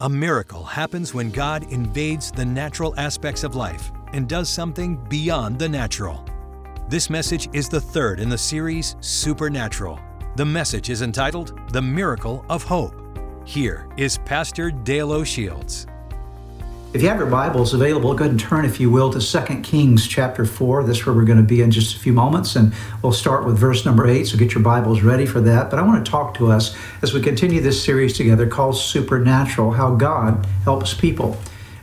A miracle happens when God invades the natural aspects of life and does something beyond the natural. This message is the third in the series Supernatural. The message is entitled The Miracle of Hope. Here is Pastor Dale O'Shields. If you have your Bibles available, go ahead and turn, if you will, to 2 Kings chapter 4. That's where we're going to be in just a few moments, and we'll start with verse number 8, so get your Bibles ready for that. But I want to talk to us as we continue this series together called Supernatural How God Helps People.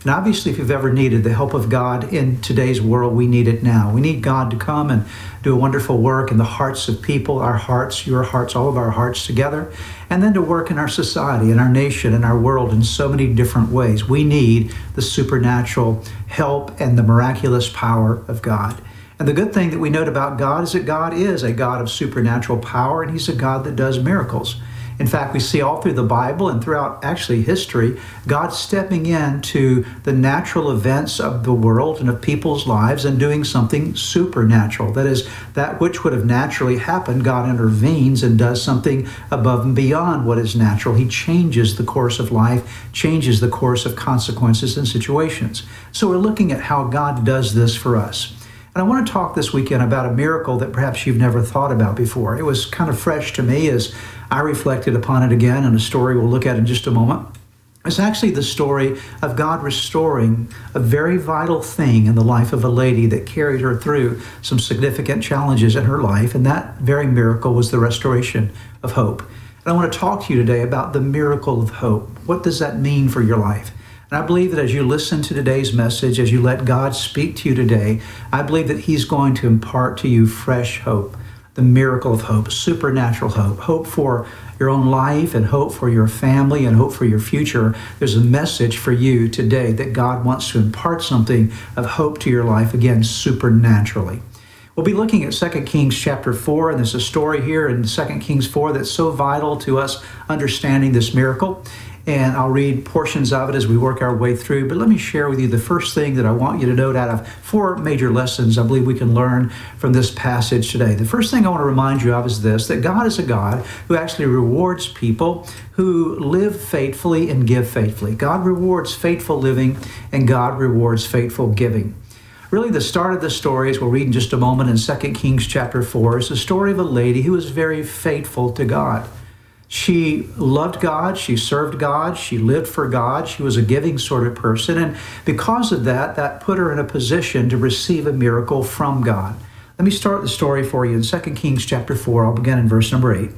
And obviously, if you've ever needed the help of God in today's world, we need it now. We need God to come and do a wonderful work in the hearts of people, our hearts, your hearts, all of our hearts together, and then to work in our society, in our nation, in our world in so many different ways. We need the supernatural help and the miraculous power of God. And the good thing that we note about God is that God is a God of supernatural power, and He's a God that does miracles. In fact, we see all through the Bible and throughout actually history, God stepping into the natural events of the world and of people's lives and doing something supernatural. That is, that which would have naturally happened, God intervenes and does something above and beyond what is natural. He changes the course of life, changes the course of consequences and situations. So we're looking at how God does this for us. And I want to talk this weekend about a miracle that perhaps you've never thought about before. It was kind of fresh to me as I reflected upon it again in a story we'll look at in just a moment. It's actually the story of God restoring a very vital thing in the life of a lady that carried her through some significant challenges in her life. And that very miracle was the restoration of hope. And I want to talk to you today about the miracle of hope. What does that mean for your life? And I believe that as you listen to today's message, as you let God speak to you today, I believe that He's going to impart to you fresh hope, the miracle of hope, supernatural hope, hope for your own life and hope for your family and hope for your future. There's a message for you today that God wants to impart something of hope to your life, again, supernaturally. We'll be looking at 2 Kings chapter 4, and there's a story here in 2 Kings 4 that's so vital to us understanding this miracle and I'll read portions of it as we work our way through. But let me share with you the first thing that I want you to note out of four major lessons I believe we can learn from this passage today. The first thing I want to remind you of is this that God is a God who actually rewards people who live faithfully and give faithfully. God rewards faithful living, and God rewards faithful giving. Really, the start of the story, as we'll read in just a moment in 2 Kings chapter 4, is the story of a lady who was very faithful to God. She loved God, she served God, she lived for God, she was a giving sort of person. And because of that, that put her in a position to receive a miracle from God. Let me start the story for you in 2 Kings chapter 4. I'll begin in verse number 8.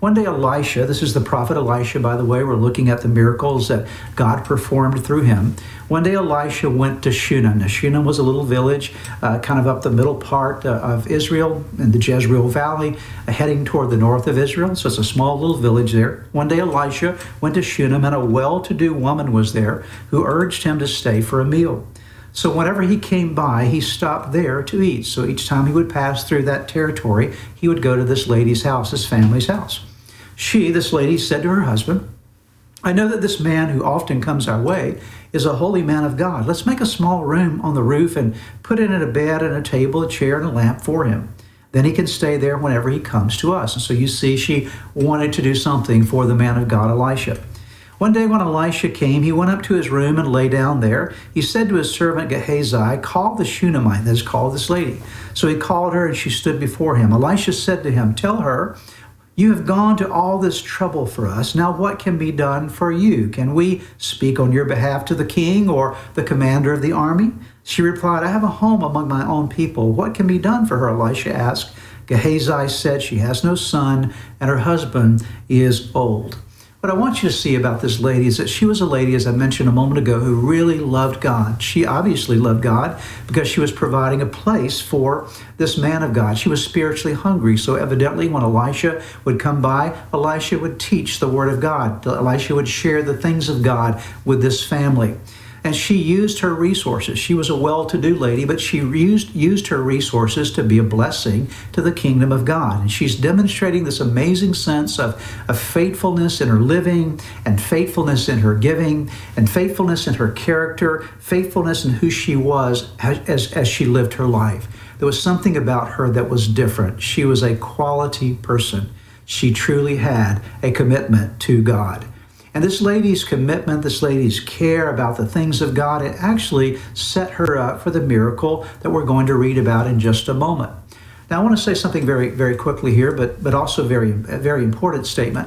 One day, Elisha, this is the prophet Elisha, by the way, we're looking at the miracles that God performed through him. One day, Elisha went to Shunem. Now, Shunem was a little village uh, kind of up the middle part uh, of Israel in the Jezreel Valley, uh, heading toward the north of Israel. So it's a small little village there. One day, Elisha went to Shunem, and a well to do woman was there who urged him to stay for a meal. So whenever he came by, he stopped there to eat. So each time he would pass through that territory, he would go to this lady's house, his family's house. She, this lady, said to her husband, I know that this man who often comes our way is a holy man of God. Let's make a small room on the roof and put in it a bed and a table, a chair, and a lamp for him. Then he can stay there whenever he comes to us. And so you see, she wanted to do something for the man of God, Elisha. One day when Elisha came, he went up to his room and lay down there. He said to his servant Gehazi, Call the Shunammite, that is, call this lady. So he called her and she stood before him. Elisha said to him, Tell her, you have gone to all this trouble for us. Now, what can be done for you? Can we speak on your behalf to the king or the commander of the army? She replied, I have a home among my own people. What can be done for her? Elisha asked. Gehazi said, She has no son, and her husband is old. What I want you to see about this lady is that she was a lady, as I mentioned a moment ago, who really loved God. She obviously loved God because she was providing a place for this man of God. She was spiritually hungry. So, evidently, when Elisha would come by, Elisha would teach the Word of God. Elisha would share the things of God with this family and she used her resources. She was a well to do lady, but she used, used her resources to be a blessing to the kingdom of God. And she's demonstrating this amazing sense of, of faithfulness in her living, and faithfulness in her giving, and faithfulness in her character, faithfulness in who she was as, as, as she lived her life. There was something about her that was different. She was a quality person. She truly had a commitment to God. And this lady's commitment, this lady's care about the things of God, it actually set her up for the miracle that we're going to read about in just a moment. Now, I want to say something very, very quickly here, but but also very, a very important statement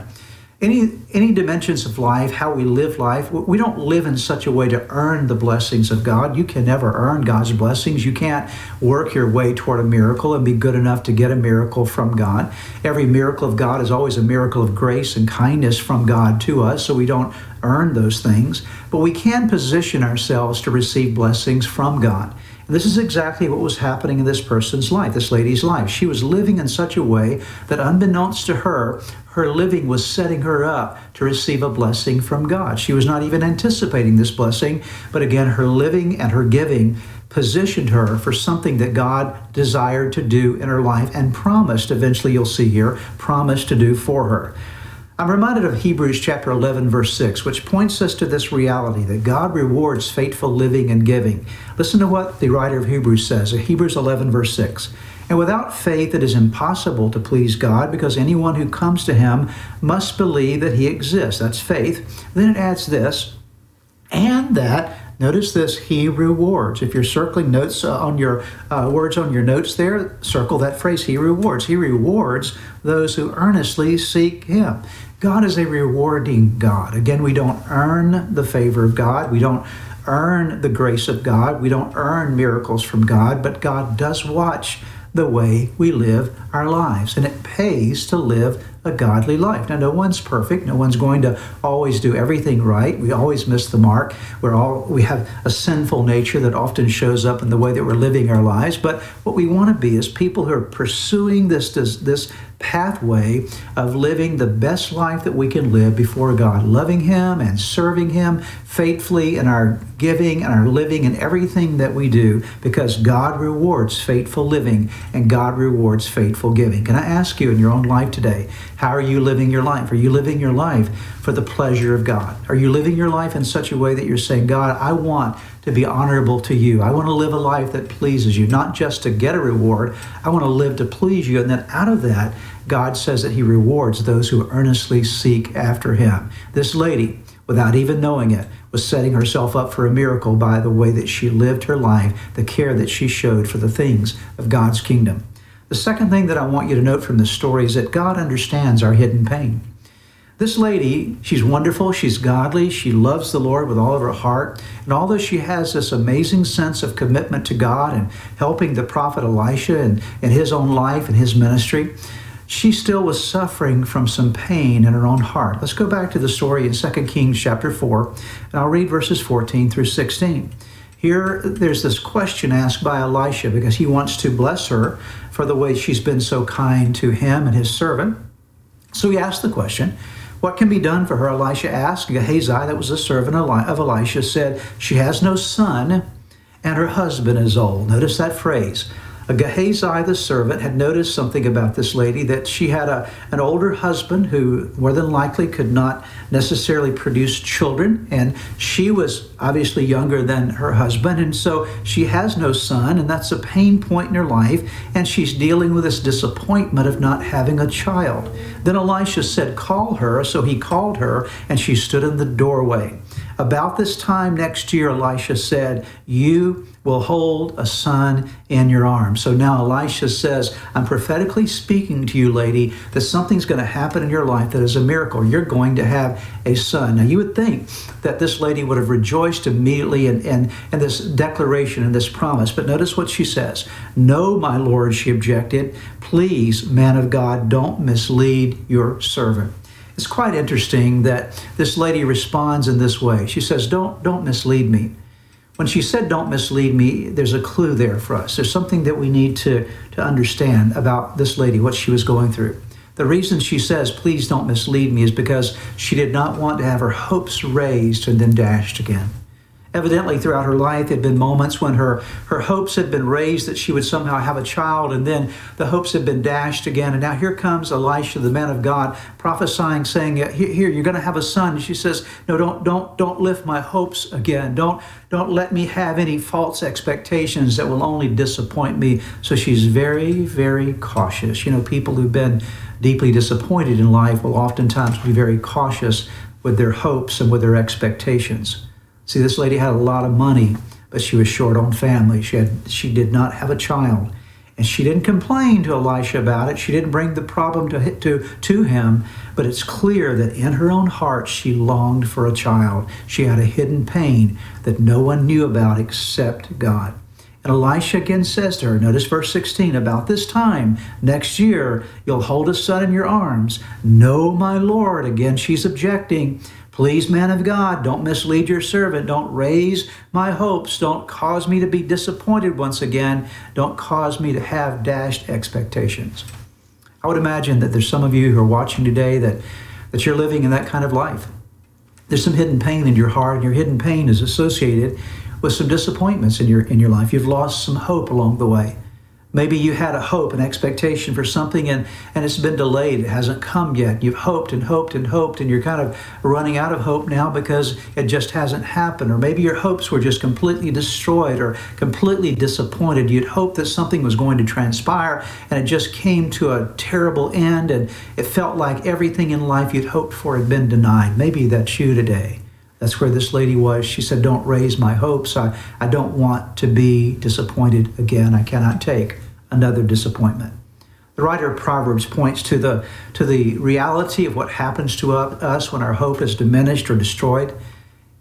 any any dimensions of life, how we live life, we don't live in such a way to earn the blessings of God. You can never earn God's blessings. You can't work your way toward a miracle and be good enough to get a miracle from God. Every miracle of God is always a miracle of grace and kindness from God to us, so we don't earn those things, but we can position ourselves to receive blessings from God. This is exactly what was happening in this person's life, this lady's life. She was living in such a way that, unbeknownst to her, her living was setting her up to receive a blessing from God. She was not even anticipating this blessing, but again, her living and her giving positioned her for something that God desired to do in her life and promised, eventually you'll see here, promised to do for her. I'm reminded of Hebrews chapter 11, verse 6, which points us to this reality that God rewards faithful living and giving. Listen to what the writer of Hebrews says, Hebrews 11, verse 6. And without faith, it is impossible to please God because anyone who comes to Him must believe that He exists. That's faith. Then it adds this, and that Notice this, he rewards. If you're circling notes uh, on your uh, words on your notes there, circle that phrase, he rewards. He rewards those who earnestly seek him. God is a rewarding God. Again, we don't earn the favor of God. We don't earn the grace of God. We don't earn miracles from God, but God does watch the way we live our lives. And it pays to live a godly life. Now, no one's perfect. No one's going to always do everything right. We always miss the mark. We're all we have a sinful nature that often shows up in the way that we're living our lives. But what we want to be is people who are pursuing this this, this pathway of living the best life that we can live before God, loving Him and serving Him faithfully in our giving and our living and everything that we do, because God rewards faithful living and God rewards faithful giving. Can I ask you in your own life today, how are you living your life? Are you living your life for the pleasure of God? Are you living your life in such a way that you're saying, God, I want to be honorable to you. I want to live a life that pleases you, not just to get a reward. I want to live to please you. And then out of that, God says that He rewards those who earnestly seek after Him. This lady, without even knowing it, was setting herself up for a miracle by the way that she lived her life, the care that she showed for the things of God's kingdom. The second thing that I want you to note from this story is that God understands our hidden pain. This lady, she's wonderful, she's godly, she loves the Lord with all of her heart. And although she has this amazing sense of commitment to God and helping the prophet Elisha and in his own life and his ministry, she still was suffering from some pain in her own heart. Let's go back to the story in 2 Kings chapter 4, and I'll read verses 14 through 16. Here, there's this question asked by Elisha because he wants to bless her for the way she's been so kind to him and his servant. So he asked the question, What can be done for her? Elisha asked. Gehazi, that was a servant of Elisha, said, She has no son, and her husband is old. Notice that phrase. Gehazi, the servant, had noticed something about this lady that she had a, an older husband who more than likely could not necessarily produce children, and she was obviously younger than her husband, and so she has no son, and that's a pain point in her life, and she's dealing with this disappointment of not having a child. Then Elisha said, Call her. So he called her, and she stood in the doorway. About this time next year, Elisha said, You will hold a son in your arms. So now Elisha says, I'm prophetically speaking to you, lady, that something's going to happen in your life that is a miracle. You're going to have a son. Now, you would think that this lady would have rejoiced immediately in, in, in this declaration and this promise. But notice what she says No, my Lord, she objected. Please, man of God, don't mislead your servant. It's quite interesting that this lady responds in this way. She says, Don't, don't mislead me. When she said, Don't mislead me, there's a clue there for us. There's something that we need to, to understand about this lady, what she was going through. The reason she says, Please don't mislead me, is because she did not want to have her hopes raised and then dashed again. Evidently, throughout her life, there had been moments when her, her hopes had been raised that she would somehow have a child, and then the hopes had been dashed again. And now here comes Elisha, the man of God, prophesying, saying, "Here, you're going to have a son." And she says, "No, don't, don't, don't lift my hopes again. Don't, don't let me have any false expectations that will only disappoint me." So she's very, very cautious. You know, people who've been deeply disappointed in life will oftentimes be very cautious with their hopes and with their expectations. See, this lady had a lot of money, but she was short on family. She had she did not have a child. And she didn't complain to Elisha about it. She didn't bring the problem to, to, to him. But it's clear that in her own heart, she longed for a child. She had a hidden pain that no one knew about except God. And Elisha again says to her, notice verse 16, about this time next year, you'll hold a son in your arms. No, my Lord. Again, she's objecting. Please, man of God, don't mislead your servant. Don't raise my hopes. Don't cause me to be disappointed once again. Don't cause me to have dashed expectations. I would imagine that there's some of you who are watching today that, that you're living in that kind of life. There's some hidden pain in your heart, and your hidden pain is associated with some disappointments in your in your life. You've lost some hope along the way. Maybe you had a hope, an expectation for something, and, and it's been delayed. It hasn't come yet. You've hoped and hoped and hoped, and you're kind of running out of hope now because it just hasn't happened. Or maybe your hopes were just completely destroyed or completely disappointed. You'd hoped that something was going to transpire, and it just came to a terrible end, and it felt like everything in life you'd hoped for had been denied. Maybe that's you today. That's where this lady was. She said, Don't raise my hopes. I, I don't want to be disappointed again. I cannot take another disappointment. The writer of Proverbs points to the, to the reality of what happens to us when our hope is diminished or destroyed.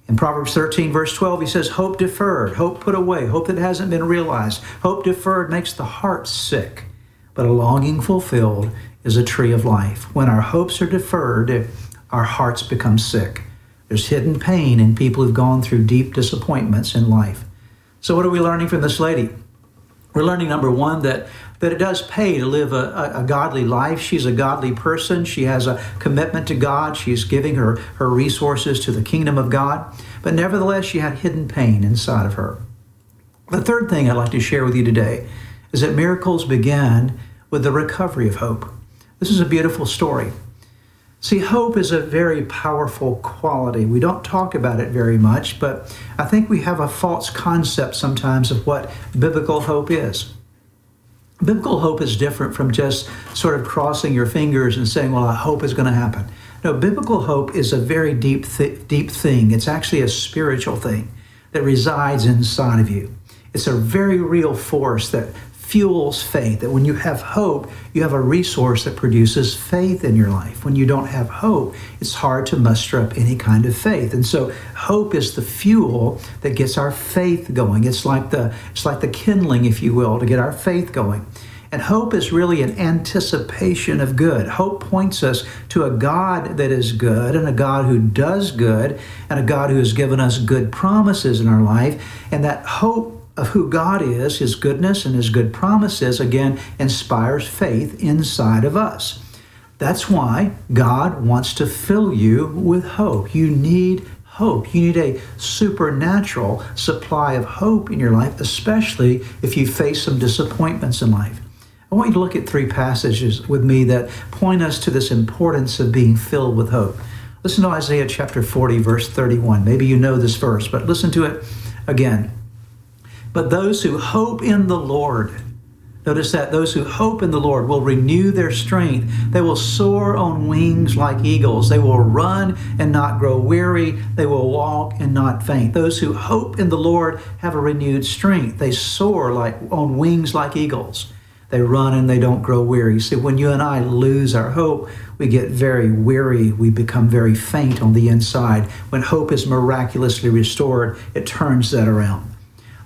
In Proverbs 13, verse 12, he says, Hope deferred, hope put away, hope that hasn't been realized. Hope deferred makes the heart sick, but a longing fulfilled is a tree of life. When our hopes are deferred, our hearts become sick. There's hidden pain in people who've gone through deep disappointments in life. So, what are we learning from this lady? We're learning number one that that it does pay to live a, a, a, godly life. She's a godly person. She has a commitment to God. She's giving her, her resources to the kingdom of God. But nevertheless, she had hidden pain inside of her. The third thing I'd like to share with you today is that miracles begin with the recovery of hope. This is a beautiful story. See, hope is a very powerful quality. We don't talk about it very much, but I think we have a false concept sometimes of what biblical hope is. Biblical hope is different from just sort of crossing your fingers and saying, Well, I hope it's going to happen. No, biblical hope is a very deep, th- deep thing. It's actually a spiritual thing that resides inside of you. It's a very real force that fuels faith. That when you have hope, you have a resource that produces faith in your life. When you don't have hope, it's hard to muster up any kind of faith. And so hope is the fuel that gets our faith going. It's like the it's like the kindling, if you will, to get our faith going. And hope is really an anticipation of good. Hope points us to a God that is good and a God who does good and a God who has given us good promises in our life. And that hope of who God is, His goodness and His good promises, again, inspires faith inside of us. That's why God wants to fill you with hope. You need hope. You need a supernatural supply of hope in your life, especially if you face some disappointments in life. I want you to look at three passages with me that point us to this importance of being filled with hope. Listen to Isaiah chapter 40, verse 31. Maybe you know this verse, but listen to it again. But those who hope in the Lord, notice that those who hope in the Lord will renew their strength. They will soar on wings like eagles. They will run and not grow weary. They will walk and not faint. Those who hope in the Lord have a renewed strength. They soar like on wings like eagles. They run and they don't grow weary. See, when you and I lose our hope, we get very weary. We become very faint on the inside. When hope is miraculously restored, it turns that around.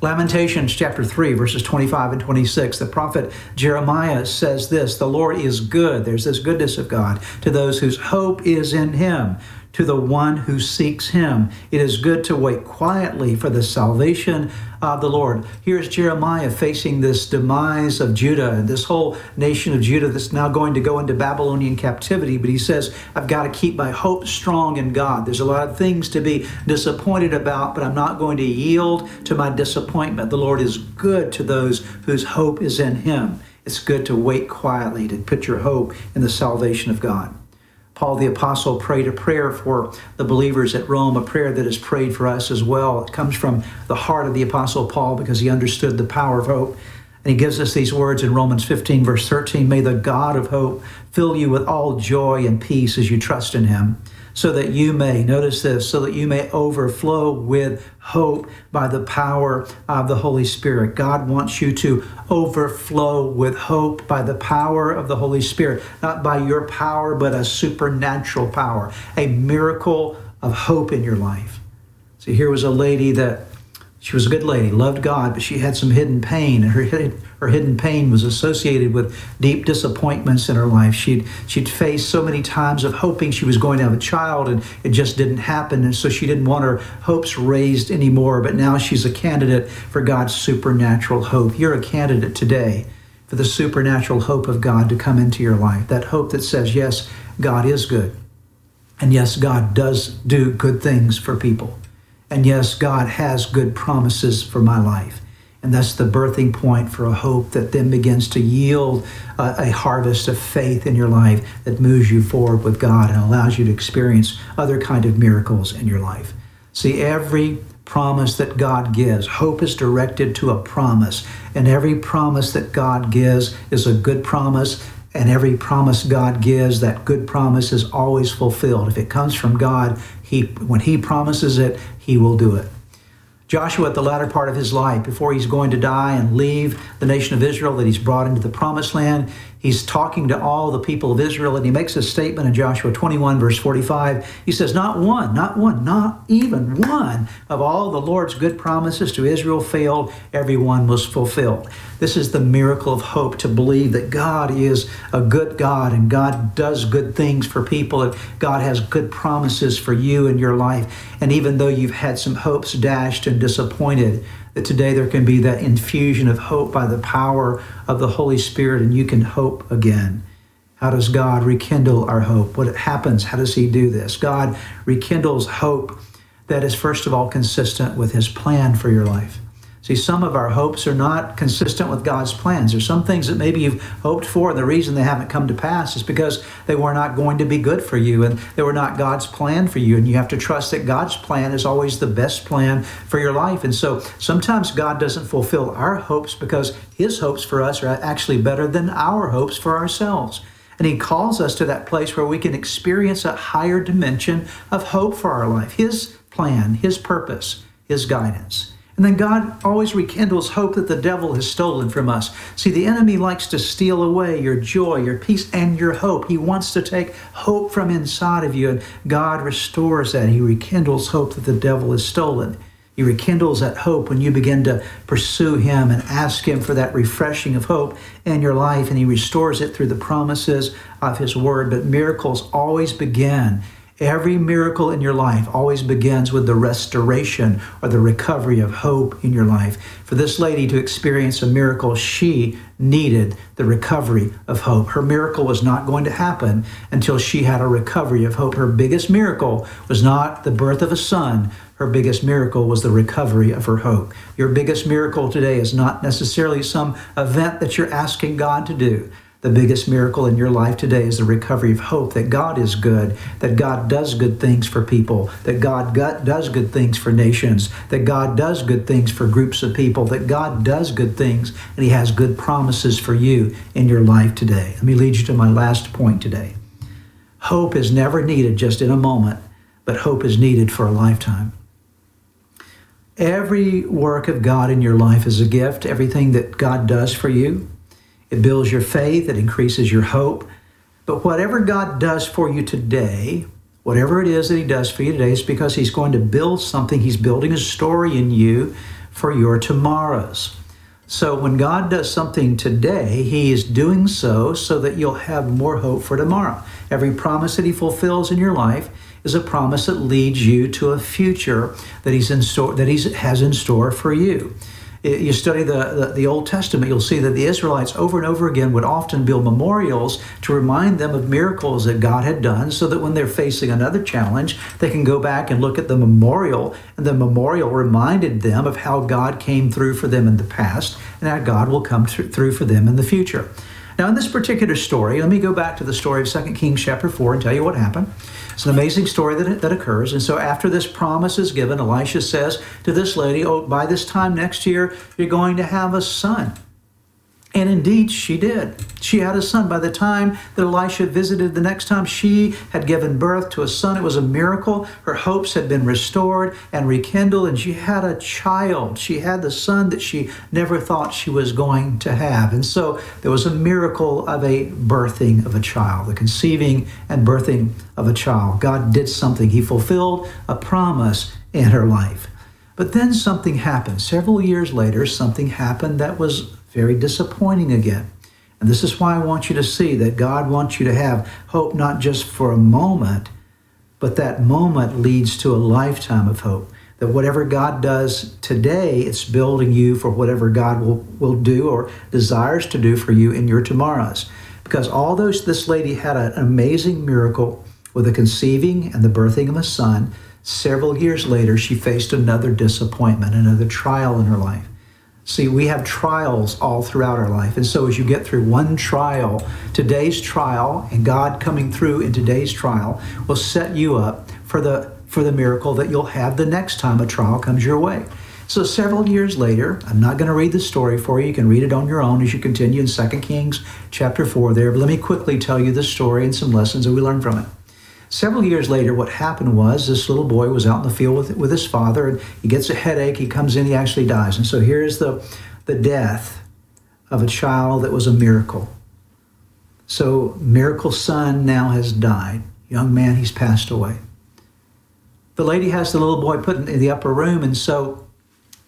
Lamentations chapter 3, verses 25 and 26, the prophet Jeremiah says this The Lord is good. There's this goodness of God to those whose hope is in Him, to the one who seeks him. It is good to wait quietly for the salvation of the Lord. Here's Jeremiah facing this demise of Judah, and this whole nation of Judah that's now going to go into Babylonian captivity. But he says, I've got to keep my hope strong in God. There's a lot of things to be disappointed about, but I'm not going to yield to my disappointment. The Lord is good to those whose hope is in him. It's good to wait quietly, to put your hope in the salvation of God. Paul the Apostle prayed a prayer for the believers at Rome, a prayer that is prayed for us as well. It comes from the heart of the Apostle Paul because he understood the power of hope. And he gives us these words in Romans 15, verse 13 May the God of hope fill you with all joy and peace as you trust in him, so that you may, notice this, so that you may overflow with hope by the power of the Holy Spirit. God wants you to overflow with hope by the power of the Holy Spirit, not by your power, but a supernatural power, a miracle of hope in your life. So here was a lady that she was a good lady, loved God, but she had some hidden pain, and her her hidden pain was associated with deep disappointments in her life. She'd she'd faced so many times of hoping she was going to have a child, and it just didn't happen, and so she didn't want her hopes raised anymore. But now she's a candidate for God's supernatural hope. You're a candidate today for the supernatural hope of God to come into your life. That hope that says, yes, God is good, and yes, God does do good things for people. And yes, God has good promises for my life. And that's the birthing point for a hope that then begins to yield a, harvest of faith in your life that moves you forward with God and allows you to experience other kind of miracles in your life. See, every promise that God gives, hope is directed to a promise. And every promise that God gives is a good promise. And every promise God gives, that good promise is always fulfilled. If it comes from God, he, when He promises it, He will do it. Joshua, at the latter part of his life, before he's going to die and leave the nation of Israel that he's brought into the promised land, he's talking to all the people of Israel and he makes a statement in Joshua 21, verse 45. He says, Not one, not one, not even one of all the Lord's good promises to Israel failed, every one was fulfilled. This is the miracle of hope to believe that God is a good God and God does good things for people, and God has good promises for you in your life. And even though you've had some hopes dashed and disappointed, that today there can be that infusion of hope by the power of the Holy Spirit and you can hope again. How does God rekindle our hope? What happens? How does He do this? God rekindles hope that is, first of all, consistent with His plan for your life. See, some of our hopes are not consistent with God's plans. There's some things that maybe you've hoped for, and the reason they haven't come to pass is because they were not going to be good for you and they were not God's plan for you. And you have to trust that God's plan is always the best plan for your life. And so sometimes God doesn't fulfill our hopes because His hopes for us are actually better than our hopes for ourselves. And He calls us to that place where we can experience a higher dimension of hope for our life, His plan, His purpose, His guidance. And then God always rekindles hope that the devil has stolen from us. See, the enemy likes to steal away your joy, your peace, and your hope. He wants to take hope from inside of you, and God restores that. He rekindles hope that the devil has stolen. He rekindles that hope when you begin to pursue Him and ask Him for that refreshing of hope in your life, and He restores it through the promises of His Word. But miracles always begin Every miracle in your life always begins with the restoration or the recovery of hope in your life. For this lady to experience a miracle, she needed the recovery of hope. Her miracle was not going to happen until she had a recovery of hope. Her biggest miracle was not the birth of a son, her biggest miracle was the recovery of her hope. Your biggest miracle today is not necessarily some event that you're asking God to do. The biggest miracle in your life today is the recovery of hope that God is good, that God does good things for people, that God does good things for nations, that God does good things for groups of people, that God does good things, and He has good promises for you in your life today. Let me lead you to my last point today. Hope is never needed just in a moment, but hope is needed for a lifetime. Every work of God in your life is a gift. Everything that God does for you, it builds your faith, it increases your hope. But whatever God does for you today, whatever it is that He does for you today, is because He's going to build something. He's building a story in you for your tomorrows. So when God does something today, He is doing so so that you'll have more hope for tomorrow. Every promise that He fulfills in your life is a promise that leads you to a future that He's in store that He has in store for you you study the, the, the, Old Testament, you'll see that the Israelites over and over again would often build memorials to remind them of miracles that God had done so that when they're facing another challenge, they can go back and look at the memorial, and the memorial reminded them of how God came through for them in the past and how God will come through for them in the future. Now, in this particular story, let me go back to the story of 2 Kings chapter 4 and tell you what happened. It's an amazing story that, that occurs. And so, after this promise is given, Elisha says to this lady, Oh, by this time next year, you're going to have a son. And indeed, she did. She had a son. By the time that Elisha visited the next time, she had given birth to a son. It was a miracle. Her hopes had been restored and rekindled, and she had a child. She had the son that she never thought she was going to have. And so there was a miracle of a birthing of a child, the conceiving and birthing of a child. God did something, He fulfilled a promise in her life. But then something happened. Several years later, something happened that was very disappointing again. And this is why I want you to see that God wants you to have hope not just for a moment, but that moment leads to a lifetime of hope. That whatever God does today, it's building you for whatever God will, will do or desires to do for you in your tomorrows. Because all those, this lady had an amazing miracle with the conceiving and the birthing of a son. Several years later, she faced another disappointment, another trial in her life. See, we have trials all throughout our life. And so as you get through one trial, today's trial and God coming through in today's trial will set you up for the for the miracle that you'll have the next time a trial comes your way. So several years later, I'm not going to read the story for you. You can read it on your own as you continue in 2 Kings chapter 4 there. But let me quickly tell you the story and some lessons that we learned from it. Several years later, what happened was this little boy was out in the field with, with his father, and he gets a headache. He comes in, he actually dies. And so here's the, the death of a child that was a miracle. So, miracle son now has died. Young man, he's passed away. The lady has the little boy put in the upper room, and so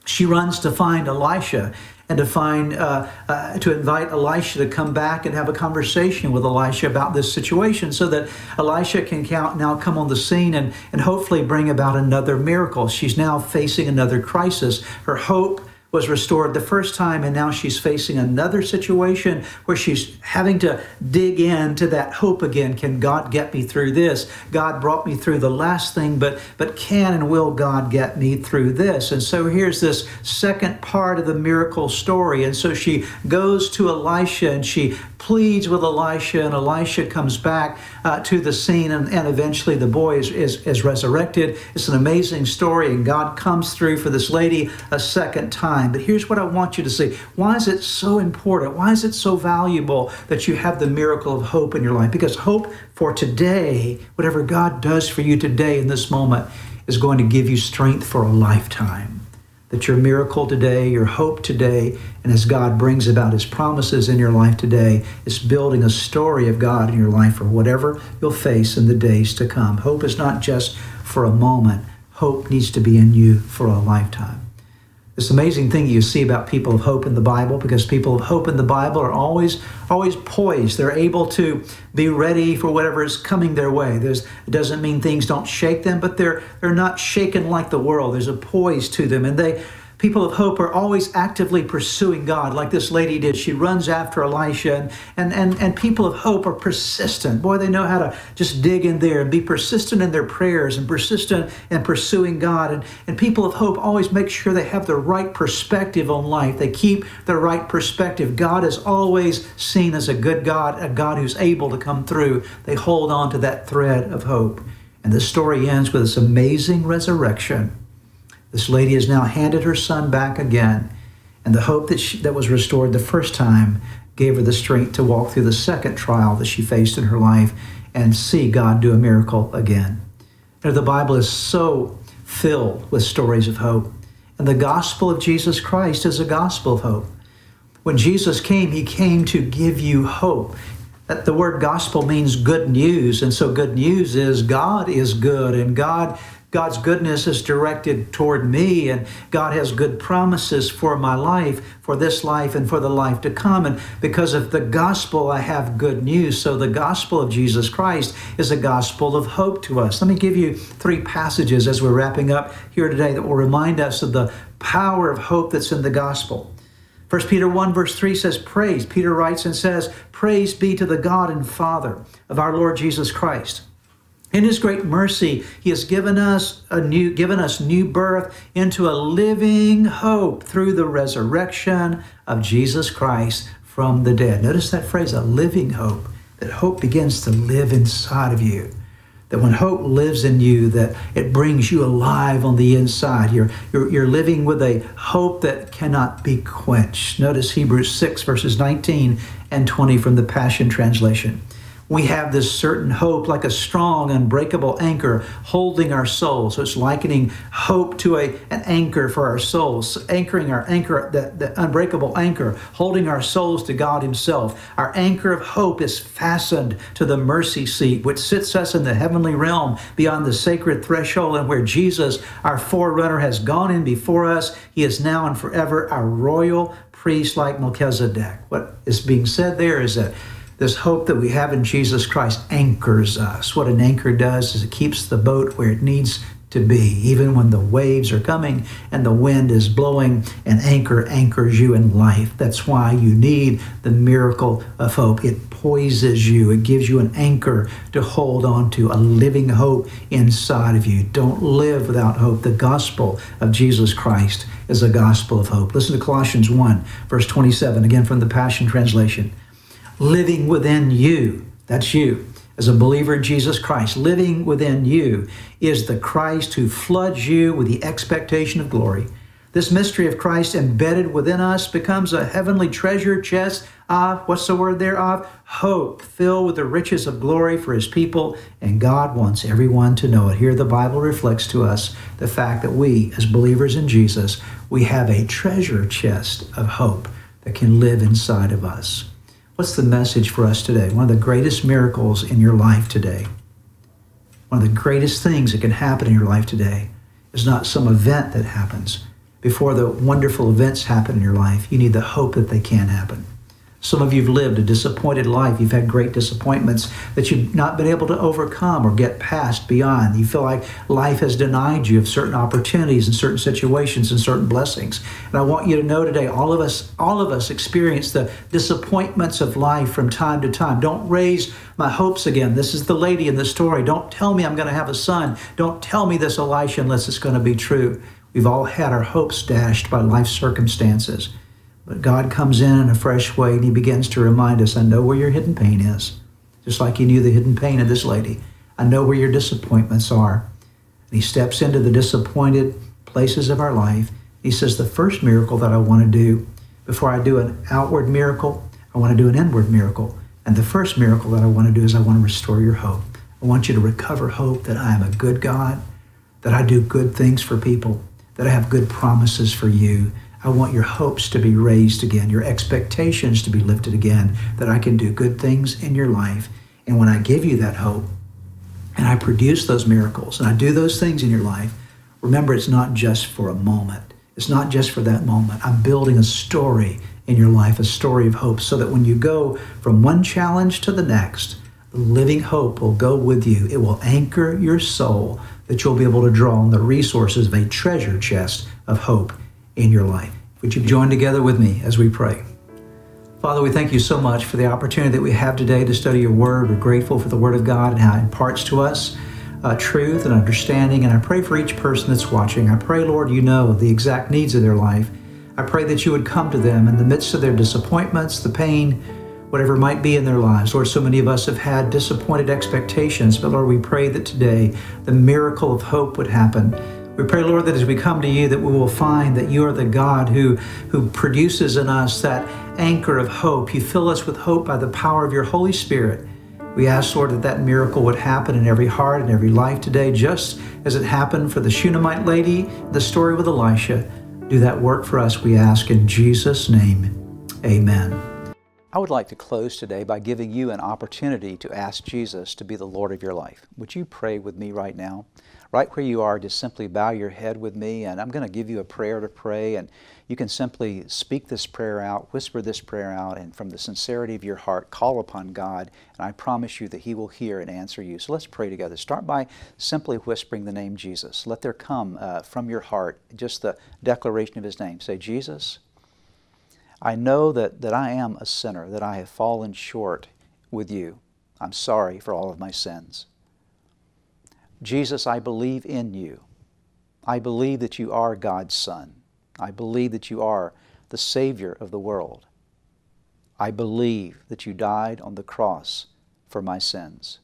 she runs to find Elisha and to find uh, uh, to invite Elisha to come back and have a conversation with Elisha about this situation, so that Elisha can now come on the scene and and hopefully bring about another miracle. She's now facing another crisis. Her hope was restored the first time, and now she's facing another situation where she's having to dig into that hope again. Can God get me through this? God brought me through the last thing, but but can and will God get me through this? And so here's this second part of the miracle story. And so she goes to Elisha and she pleads with Elisha, and Elisha comes back uh, to the scene, and, and eventually the boy is, is, is resurrected. It's an amazing story, and God comes through for this lady a second time. But here's what I want you to see why is it so important? Why is it so valuable that you have the miracle of hope in your life? Because hope for today, whatever God does for you today in this moment, is going to give you strength for a lifetime that your miracle today, your hope today, and as God brings about His promises in your life today, is building a story of God in your life for whatever you'll face in the days to come. Hope is not just for a moment, hope needs to be in you for a lifetime. This amazing thing you see about people of hope in the Bible, because people of hope in the Bible are always always poised. They're able to be ready for whatever is coming their way. There's, it doesn't mean things don't shake them, but they're they're not shaken like the world. There's a poise to them, and they people of hope are always actively pursuing God, like this lady did. She runs after Elisha, and, and, and, and people of hope are persistent. Boy, they know how to just dig in there and be persistent in their prayers and persistent in pursuing God. And, and people of hope always make sure they have the right perspective on life. They keep the right perspective. God is always seen as a good God, a God who's able to come through. They hold on to that thread of hope. And the story ends with this amazing resurrection this lady has now handed her son back again, and the hope that, she, that was restored the first time gave her the strength to walk through the second trial that she faced in her life and see God do a miracle again. The Bible is so filled with stories of hope, and the gospel of Jesus Christ is a gospel of hope. When Jesus came, he came to give you hope. That the word gospel means good news, and so good news is God is good, and God God's goodness is directed toward me, and God has good promises for my life, for this life, and for the life to come. And because of the gospel, I have good news. So the gospel of Jesus Christ is a gospel of hope to us. Let me give you three passages as we're wrapping up here today that will remind us of the power of hope that's in the gospel. 1 Peter 1, verse 3 says, Praise. Peter writes and says, Praise be to the God and Father of our Lord Jesus Christ in his great mercy, he has given us a new given us new birth into a living hope through the resurrection of Jesus Christ from the dead. Notice that phrase, a living hope. That hope begins to live inside of you. that when hope lives in you, that it brings you alive on the inside. You're, you're, you're living with a hope that cannot be quenched. Notice Hebrews 6, verses 19 and 20 from the Passion Translation we have this certain hope like a strong, unbreakable anchor holding our souls. So it's likening hope to a, an anchor for our souls, anchoring our anchor, the, the unbreakable anchor, holding our souls to God Himself. Our anchor of hope is fastened to the mercy seat, which sits us in the heavenly realm beyond the sacred threshold, and where Jesus, our forerunner, has gone in before us. He is now and forever our royal priest like Melchizedek. What is being said there is that this hope that we have in Jesus Christ anchors us. What an anchor does is it keeps the boat where it needs to be. Even when the waves are coming and the wind is blowing, an anchor anchors you in life. That's why you need the miracle of hope. It poises you, it gives you an anchor to hold on to, a living hope inside of you. Don't live without hope. The gospel of Jesus Christ is a gospel of hope. Listen to Colossians 1, verse 27, again from the Passion Translation living within you. That's you. As a believer in Jesus Christ, living within you is the Christ who floods you with the expectation of glory. This mystery of Christ embedded within us becomes a heavenly treasure chest of, what's the word there of? Hope, filled with the riches of glory for his people, and God wants everyone to know it. Here the Bible reflects to us the fact that we, as believers in Jesus, we have a treasure chest of hope that can live inside of us. What's the message for us today? One of the greatest miracles in your life today, one of the greatest things that can happen in your life today is not some event that happens. Before the wonderful events happen in your life, you need the hope that they can happen. Some of you have lived a disappointed life. You've had great disappointments that you've not been able to overcome or get past beyond. You feel like life has denied you of certain opportunities and certain situations and certain blessings. And I want you to know today, all of us, all of us experience the disappointments of life from time to time. Don't raise my hopes again. This is the lady in the story. Don't tell me I'm going to have a son. Don't tell me this, Elisha, unless it's going to be true. We've all had our hopes dashed by life circumstances. But God comes in in a fresh way and he begins to remind us, I know where your hidden pain is. Just like he knew the hidden pain of this lady. I know where your disappointments are. And he steps into the disappointed places of our life. He says, the first miracle that I want to do, before I do an outward miracle, I want to do an inward miracle. And the first miracle that I want to do is I want to restore your hope. I want you to recover hope that I am a good God, that I do good things for people, that I have good promises for you, I want your hopes to be raised again, your expectations to be lifted again, that I can do good things in your life. And when I give you that hope and I produce those miracles and I do those things in your life, remember it's not just for a moment. It's not just for that moment. I'm building a story in your life, a story of hope, so that when you go from one challenge to the next, living hope will go with you. It will anchor your soul that you'll be able to draw on the resources of a treasure chest of hope in your life. Would you join together with me as we pray? Father, we thank you so much for the opportunity that we have today to study your word. We're grateful for the word of God and how it imparts to us uh, truth and understanding. And I pray for each person that's watching. I pray, Lord, you know the exact needs of their life. I pray that you would come to them in the midst of their disappointments, the pain, whatever might be in their lives. Lord, so many of us have had disappointed expectations, but Lord, we pray that today the miracle of hope would happen we pray, Lord, that as we come to you, that we will find that you are the God who, who produces in us that anchor of hope. You fill us with hope by the power of your Holy Spirit. We ask, Lord, that that miracle would happen in every heart and every life today, just as it happened for the Shunammite lady, the story with Elisha. Do that work for us, we ask in Jesus' name. Amen. I would like to close today by giving you an opportunity to ask Jesus to be the Lord of your life. Would you pray with me right now? Right where you are, just simply bow your head with me, and I'm going to give you a prayer to pray, and you can simply speak this prayer out, whisper this prayer out, and from the sincerity of your heart, call upon God, and I promise you that He will hear and answer you. So let's pray together. Start by simply whispering the name Jesus. Let there come uh, from your heart just the declaration of His name. Say, Jesus, I know that, that I am a sinner, that I have fallen short with you. I'm sorry for all of my sins. Jesus, I believe in you. I believe that you are God's Son. I believe that you are the Savior of the world. I believe that you died on the cross for my sins.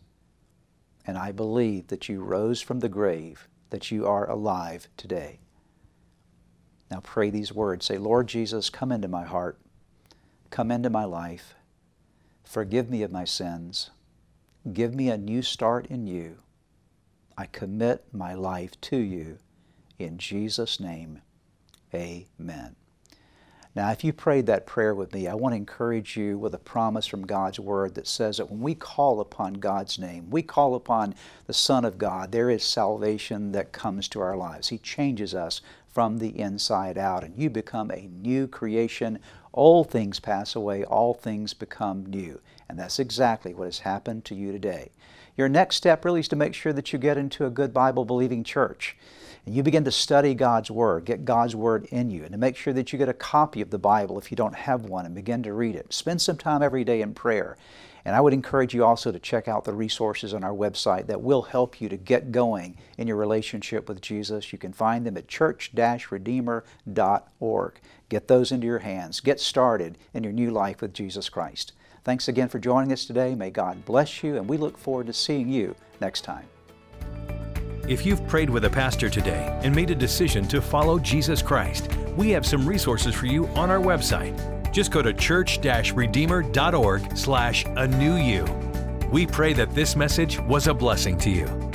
and I believe that you rose from the grave, that you are alive today. Now pray these words. Say, Lord Jesus, come into my heart, come into my life, forgive me of my sins, give me a new start in you. I commit my life to you. In Jesus' name, amen. Now, if you prayed that prayer with me, I want to encourage you with a promise from God's Word that says that when we call upon God's name, we call upon the Son of God, there is salvation that comes to our lives. He changes us from the inside out, and you become a new creation. All things pass away, all things become new. And that's exactly what has happened to you today. Your next step really is to make sure that you get into a good Bible believing church and you begin to study God's Word, get God's Word in you, and to make sure that you get a copy of the Bible if you don't have one and begin to read it. Spend some time every day in prayer. And I would encourage you also to check out the resources on our website that will help you to get going in your relationship with Jesus. You can find them at church-redeemer.org. Get those into your hands. Get started in your new life with Jesus Christ. Thanks again for joining us today. May God bless you, and we look forward to seeing you next time. If you've prayed with a pastor today and made a decision to follow Jesus Christ, we have some resources for you on our website. Just go to church-redeemer.org slash a new you. We pray that this message was a blessing to you.